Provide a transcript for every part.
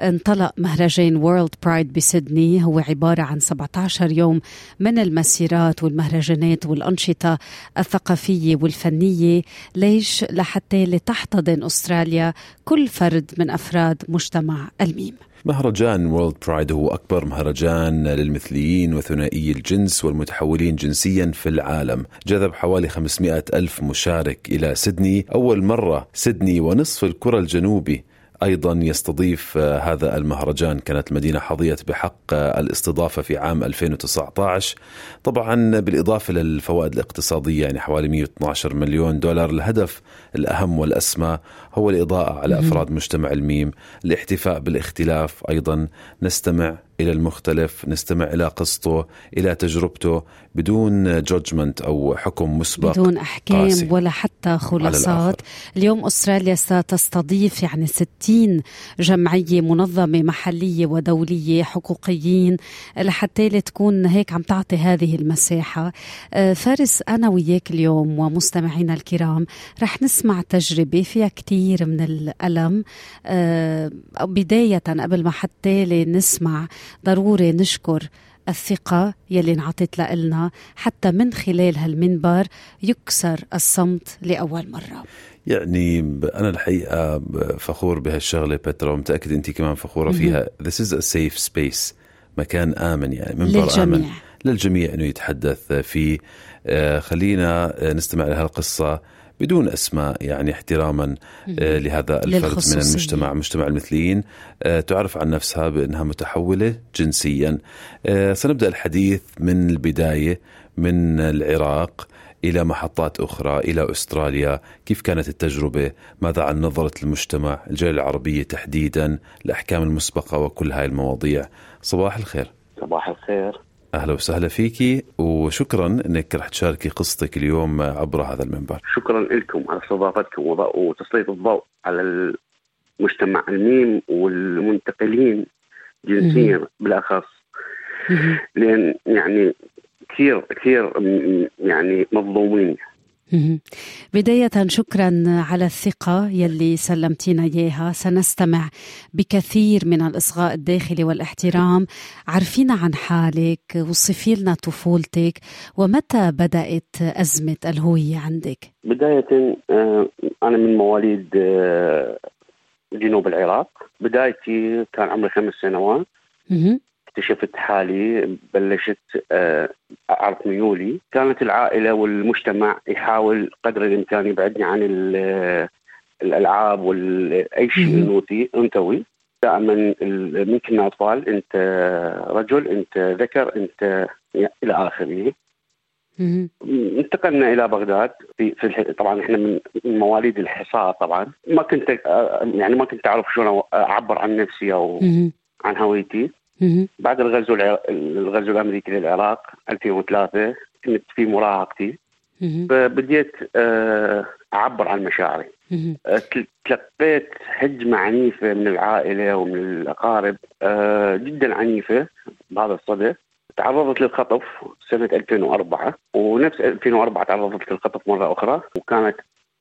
انطلق مهرجان وورلد برايد بسيدني. هو عبارة عن 17 يوم من المسيرات والمهرجانات والأنشطة الثقافية والفنية ليش؟ لحتى لتحتضن أستراليا كل فرد من أفراد مجتمع الميم. مهرجان وورلد برايد هو أكبر مهرجان للمثليين وثنائي الجنس والمتحولين جنسيا في العالم. جذب حوالي 500 ألف مشارك إلى سيدني. أول مرة سيدني ونصف الكرة الجنوبي أيضا يستضيف آه، هذا المهرجان. كانت المدينة حظيت بحق آه، الاستضافة في عام 2019 طبعا بالإضافة للفوائد الاقتصادية يعني حوالي 112 مليون دولار. الهدف الأهم والأسمى هو الإضاءة على أفراد مجتمع الميم. الاحتفاء بالاختلاف أيضا نستمع إلى المختلف نستمع إلى قصته إلى تجربته بدون جادجمنت أو حكم مسبق بدون أحكام قاسي. ولا حتى خلاصات. اليوم أستراليا ستستضيف يعني 60 جمعية منظمة محلية ودولية حقوقيين لحتى تكون هيك عم تعطي هذه المساحة. آه، فارس أنا وياك اليوم ومستمعينا الكرام رح نسمع تجربة فيها كثير من الألم. آه، بداية قبل ما حتى نسمع ضروري نشكر الثقة يلي انعطت لنا حتى من خلال هالمنبر يكسر الصمت لأول مرة. يعني أنا الحقيقة فخور بهالشغلة بترا ومتأكد أنت كمان فخورة فيها. This is a safe space مكان آمن يعني منبر للجميع. آمن للجميع أنه يتحدث فيه. آه، خلينا نستمع لهالقصة. بدون أسماء يعني احتراما آه، لهذا الفرد من المجتمع مجتمع المثليين آه، تعرف عن نفسها بأنها متحولة جنسيا آه، سنبدأ الحديث من البداية من العراق إلى محطات أخرى إلى أستراليا، كيف كانت التجربة؟ ماذا عن نظرة المجتمع، الجالية العربية تحديدا، الأحكام المسبقة وكل هاي المواضيع. صباح الخير. صباح الخير. أهلا وسهلا فيكي وشكرا إنك رح تشاركي قصتك اليوم عبر هذا المنبر. شكرا لكم على استضافتكم وتسليط الضوء على المجتمع الميم والمنتقلين جنسيا بالأخص. لأن يعني كثير كثير يعني مظلومين بداية شكرا على الثقة يلي سلمتينا إياها. سنستمع بكثير من الإصغاء الداخلي والاحترام. عرفينا عن حالك وصفي لنا طفولتك ومتى بدأت أزمة الهوية عندك؟ بداية آه، أنا من مواليد آه، جنوب العراق. بدايتي كان عمري خمس سنوات. اكتشفت حالي بلشت آه، اعرف ميولي. كانت العائلة والمجتمع يحاول قدر الإمكان يبعدني عن الألعاب واي شيء انثوي دائما من كنا أطفال أنت رجل أنت ذكر أنت إلى آخره. انتقلنا إلى بغداد في, في طبعا إحنا من مواليد الحصار طبعا. ما كنت آه، يعني ما كنت أعرف شلون أعبر عن نفسي أو عن هويتي. بعد الغزو الغزو الأمريكي للعراق 2003 كنت في مراهقتي. فبديت آه، أعبر عن مشاعري. آه، تلقيت هجمه عنيفة من العائلة ومن الأقارب آه، جدا عنيفة بهذا الصدد تعرضت للخطف سنة 2004 ونفس 2004 تعرضت للخطف مرة أخرى. وكانت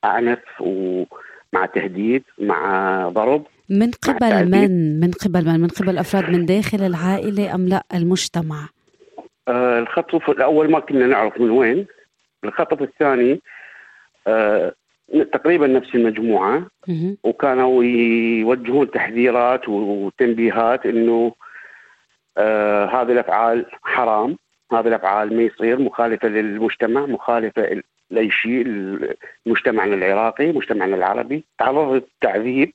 أعنف ومع تهديد مع ضرب. من قبل من؟ من قبل من؟ من قبل أفراد من داخل العائلة أم لا؟ المجتمع. آه الخطف الأول ما كنا نعرف من وين. الخطف الثاني آه تقريبا نفس المجموعة. وكانوا يوجهون تحذيرات وتنبيهات إنه آه هذه الأفعال حرام هذه الأفعال ما يصير مخالفة للمجتمع مخالفة لأي شيء مجتمعنا العراقي مجتمعنا العربي. تعرضت تعذيب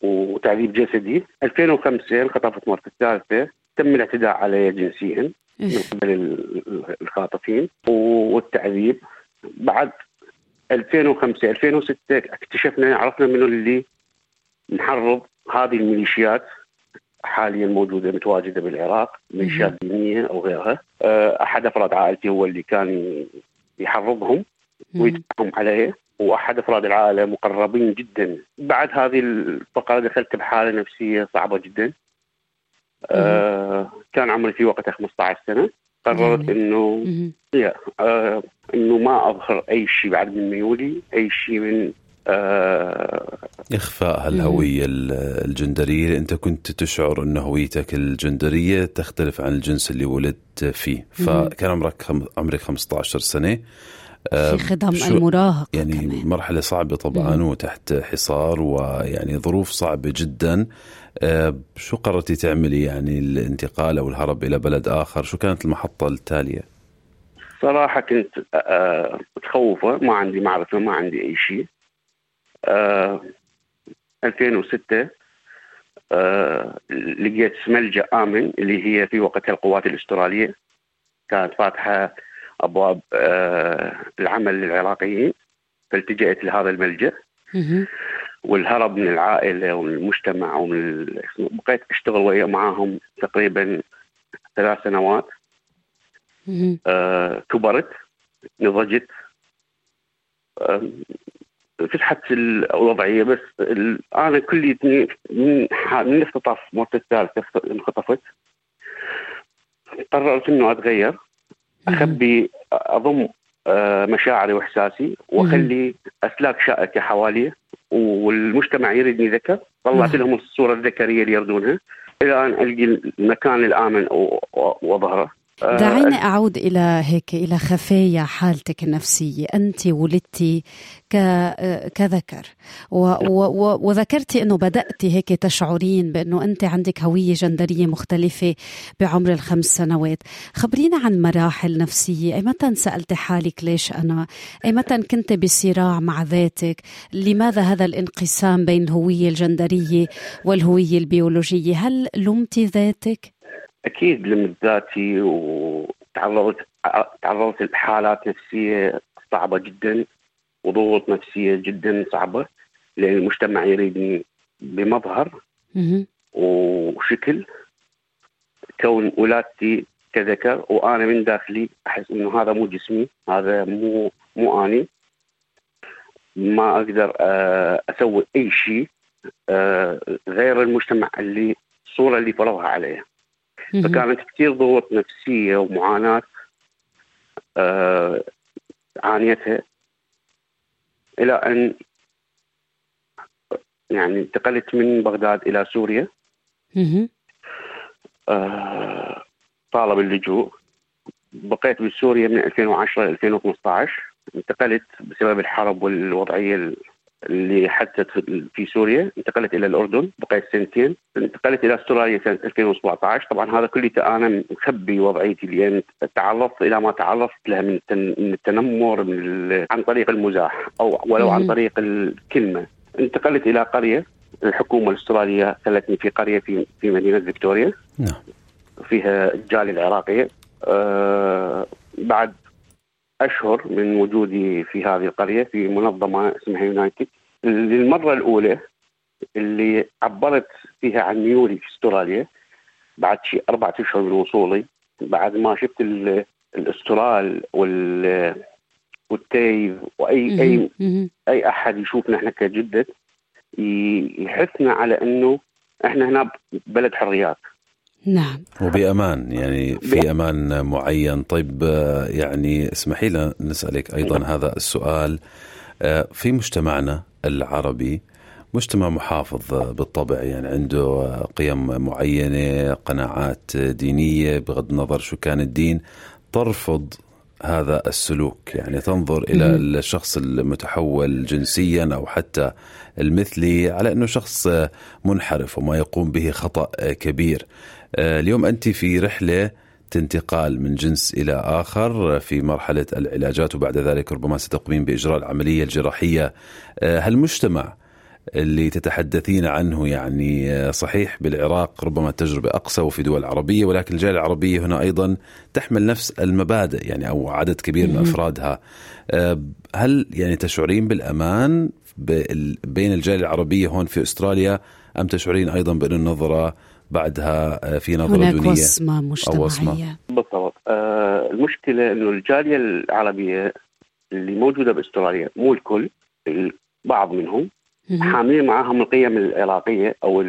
وتعذيب جسدي. 2005 انخطفت مرتي الثالثة تم الاعتداء علي جنسيا من قبل الخاطفين. والتعذيب بعد 2005 2006 اكتشفنا عرفنا منه اللي محرض هذه الميليشيات حاليا موجودة متواجدة بالعراق ميليشيات دينية أو غيرها. أحد أفراد عائلتي هو اللي كان يحرضهم ويدفعهم عليه. واحد افراد العائله مقربين جدا. بعد هذه الفقره دخلت بحالة نفسية صعبة جدا. آه كان عمري في وقتها 15 سنة. قررت إنه آه إنه ما أظهر أي شيء بعد من ميولي أي شيء من آه إخفاء هالهوية الجندرية. أنت كنت تشعر إن هويتك الجندرية تختلف عن الجنس اللي ولدت فيه. فكان عمرك خم... عمرك 15 سنة. في خدم المراهق يعني كمان. مرحلة صعبة طبعا مم. وتحت حصار ويعني ظروف صعبة جدا. آه، شو قررتي تعملي يعني الانتقال أو الهرب إلى بلد آخر؟ شو كانت المحطة التالية؟ صراحة كنت آه، متخوفة ما عندي معرفة ما عندي أي شيء. 2006 آه، لقيت ملجأ آمن اللي هي في وقتها القوات الأسترالية. كانت فاتحة أبواب العمل للعراقيين فالتجأت لهذا الملجأ. والهرب من العائلة والمجتمع ومن بقيت أشتغل ويا معاهم تقريبا ثلاث سنوات. آه كبرت نضجت. آه فتحت الوضعية بس أنا كليتني من من اختطاف مرت الثالثة انخطفت. قررت إنه أتغير. اخبي أضم آه، مشاعري وإحساسي وأخلي أسلاك شائكة حوالي والمجتمع يريدني ذكر طلعت لهم الصورة الذكرية اللي يردونها. إلى أن ألقي المكان الآمن واظهره دعيني أعود إلى هيك إلى خفايا حالتك النفسية. أنت ولدتي كذكر. و و وذكرتي أنه بدأتي هيك تشعرين بأنه أنت عندك هوية جندرية مختلفة بعمر الخمس سنوات. خبرينا عن مراحل نفسية. أي متى سألتي حالك ليش أنا؟ أي متى كنت بصراع مع ذاتك؟ لماذا هذا الانقسام بين الهوية الجندرية والهوية البيولوجية؟ هل لمتي ذاتك؟ أكيد لمت ذاتي وتعرضت تعرضت لحالات نفسية صعبة جدا وضغوط نفسية جدا صعبة لأن المجتمع يريدني بمظهر وشكل كون ولادتي كذكر وأنا من داخلي أحس إنه هذا مو جسمي هذا مو مو أني. ما أقدر آه، أسوي أي شيء آه، غير المجتمع اللي الصورة اللي فرضها عليه فكانت كثير ضغوط نفسية ومعاناة آه عانيتها إلى أن يعني انتقلت من بغداد إلى سوريا. آه طالب اللجوء. بقيت بسوريا من 2010 ل 2015 انتقلت بسبب الحرب والوضعية اللي حدثت في سوريا انتقلت إلى الأردن بقيت سنتين. انتقلت إلى أستراليا سنة 2017 طبعا هذا كله أنا مخبي وضعيتي لأن تعرضت إلى ما تعرضت له من التنمر من عن طريق المزاح أو ولو عن طريق الكلمة. انتقلت إلى قرية الحكومة الأسترالية خلتني في قرية في في مدينة فيكتوريا. نعم. فيها الجالية العراقية. أه بعد أشهر من وجودي في هذه القرية في منظمة اسمها يونايتد للمرة الأولى اللي عبرت فيها عن ميولي في أستراليا بعد شيء أربعة أشهر من وصولي بعد ما شفت الأسترال وال والتيف واي اي أي أحد يشوفنا إحنا كجدة يحثنا على إنه إحنا هنا بلد حريات. نعم. وبأمان يعني في أمان معين. طيب يعني اسمحي لنا نسألك أيضا هذا السؤال. في مجتمعنا العربي. مجتمع محافظ بالطبع يعني عنده قيم معينة قناعات دينية بغض النظر شو كان الدين. ترفض هذا السلوك يعني تنظر إلى الشخص المتحول جنسيا أو حتى المثلي على أنه شخص منحرف وما يقوم به خطأ كبير. آه، اليوم أنت في رحلة انتقال من جنس إلى آخر في مرحلة العلاجات وبعد ذلك ربما ستقومين بإجراء العملية الجراحية. آه، هل المجتمع اللي تتحدثين عنه يعني آه، صحيح بالعراق ربما التجربة أقسى وفي دول عربية ولكن الجالية العربية هنا أيضا تحمل نفس المبادئ يعني أو عدد كبير من أفرادها. هل يعني تشعرين بالأمان بين الجالية العربية هون في أستراليا أم تشعرين أيضا بأن النظرة بعدها آه، في نظرة هناك دونية وصمة مجتمعية. بالضبط. آه المشكلة أنه الجالية العربية اللي موجودة بأستراليا مو الكل بعض منهم حاملين معاهم القيم العراقية أو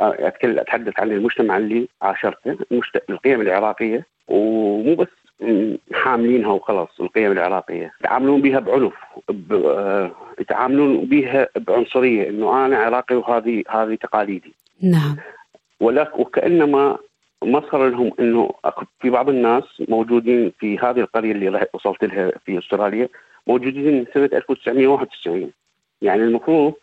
أتكلم أتحدث عن المجتمع اللي عاشرته القيم العراقية ومو بس حاملينها وخلاص القيم العراقية. يتعاملون بها بعنف آه، يتعاملون بها بعنصرية إنه أنا عراقي وهذه هذه تقاليدي. نعم. ولكن وكأنما ما صار لهم إنه في بعض الناس موجودين في هذه القرية اللي وصلت لها في أستراليا موجودين من سنة 1991 يعني المفروض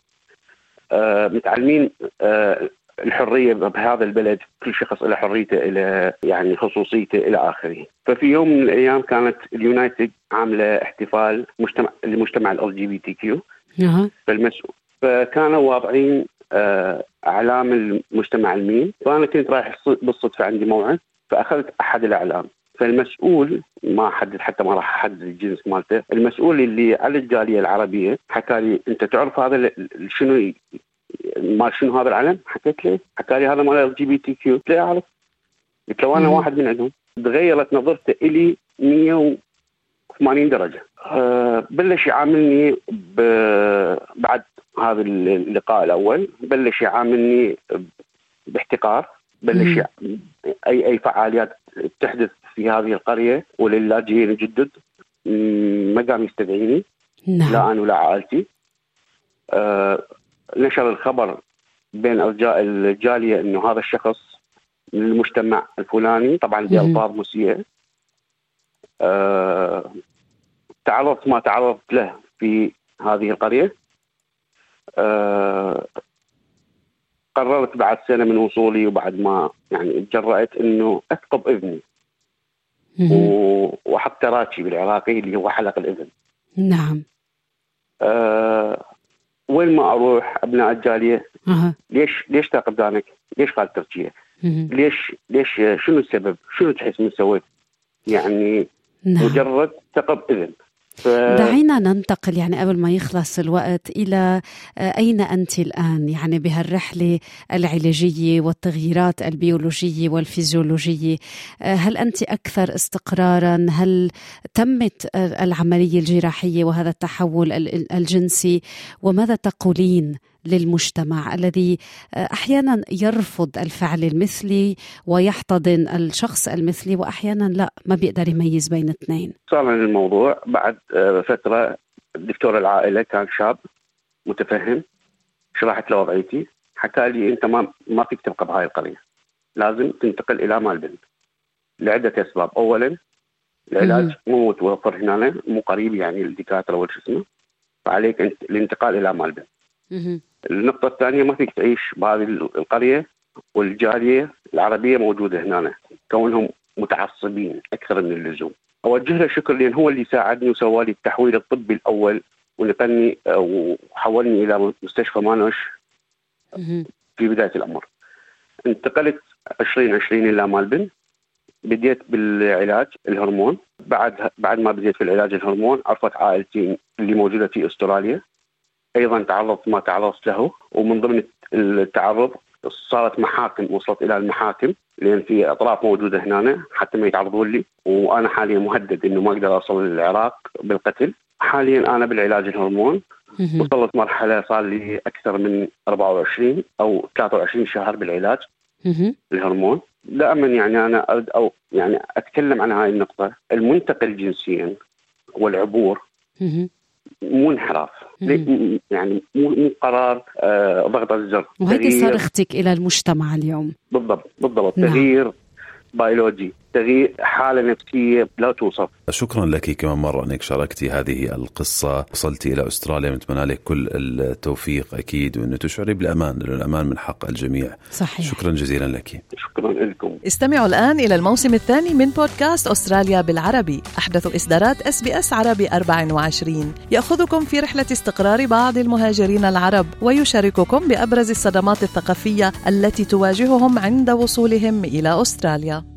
آه، متعلمين آه، الحرية بهذا البلد كل شخص له حريته إلى يعني خصوصيته إلى آخره. ففي يوم من الأيام كانت ال United عاملة احتفال مجتمع لمجتمع ال جي بي تي كيو فالمسؤول فكانوا واضعين أعلام المجتمع الميم فانا كنت رايح بالصدفة عندي موعد فأخذت أحد الأعلام. فالمسؤول ما حدد حتى ما راح احدد الجنس مالته، المسؤول اللي على الجالية العربية حكى لي أنت تعرف هذا شنو ما شنو هذا العلم؟ حكيت له. حكى لي هذا مال ال جي بي تي كيو قلت له أعرف. قلت له أنا واحد من عندهم. تغيرت نظرته إلي 180 درجة. أه بلش يعاملني بعد هذا اللقاء الأول. بلش يعاملني باحتقار بلش أي أي فعاليات تحدث في هذه القرية وللاجئين الجدد ما قام يستدعيني. نعم. لا أنا ولا عائلتي. أه نشر الخبر بين أرجاء الجالية إنه هذا الشخص من المجتمع الفلاني طبعا بألفاظ مسيئه أه تعرضت ما تعرضت له في هذه القرية. قررت بعد سنة من وصولي وبعد ما يعني تجرأت إنه أثقب إذني وأحط تراتشي بالعراقي اللي هو حلق الإذن نعم أه وين ما أروح أبناء الجالية أه. ليش ليش تأخذ دانك؟ ليش قال تركيا؟ ليش ليش شنو السبب؟ شنو تحس من سويت؟ يعني نعم. مجرد ثقب إذن ف... دعينا ننتقل يعني قبل ما يخلص الوقت إلى آه، أين أنت الآن؟ يعني بهالرحلة العلاجية والتغييرات البيولوجية والفيزيولوجية آه، هل أنت أكثر استقرارا؟ هل تمت العملية الجراحية وهذا التحول الجنسي؟ وماذا تقولين للمجتمع الذي آه، أحيانا يرفض الفعل المثلي ويحتضن الشخص المثلي وأحيانا لا ما بيقدر يميز بين اثنين. صار الموضوع بعد آه، فترة دكتور العائلة كان شاب متفهم شرحت له وضعيتي حكى لي أنت ما ما فيك تبقى بهاي القرية لازم تنتقل إلى مالبن لعدة أسباب. اولا العلاج مو متوفر هنا مو قريب يعني الدكاترة وش اسمه فعليك أنت الانتقال إلى مالبن النقطة الثانية ما فيك تعيش بهذه القرية والجالية العربية موجودة هنا كونهم متعصبين أكثر من اللزوم. أوجه له شكر لأن هو اللي ساعدني وسوى لي التحويل الطبي الأول ونقلني وحولني إلى مستشفى مانوش في بداية الأمر. انتقلت 2020 إلى مالبن. بديت بالعلاج الهرمون. بعد بعد ما بديت في العلاج الهرمون عرفت عائلتي اللي موجودة في أستراليا. أيضا تعرضت ما تعرضت له ومن ضمن التعرض صارت محاكم وصلت إلى المحاكم لأن في أطراف موجودة هنا حتى ما يتعرضون لي وأنا حاليا مهدد إنه ما أقدر اوصل للعراق بالقتل. حاليا أنا بالعلاج الهرمون. وصلت مرحلة صار لي أكثر من 24 أو 23 شهر بالعلاج الهرمون. دائما يعني أنا ارد أو يعني أتكلم عن هاي النقطة. المنتقل جنسيا والعبور مو انحراف. يعني مو مو قرار آه ضغط الزر وهذه صرختك إلى المجتمع اليوم. بالضبط بالضبط. نعم. تغيير بيولوجي. تغيير حالة نفسية لا توصف. شكرا لك كمان مرة أنك شاركتي هذه القصة وصلتي إلى أستراليا نتمنى لك كل التوفيق أكيد وأنه تشعري بالأمان لأن الأمان من حق الجميع. صحيح. شكرا جزيلا لك. شكرا لكم. استمعوا الآن إلى الموسم الثاني من بودكاست أستراليا بالعربي. أحدث إصدارات إس بي إس عربي 24 يأخذكم في رحلة استقرار بعض المهاجرين العرب ويشارككم بأبرز الصدمات الثقافية التي تواجههم عند وصولهم إلى أستراليا.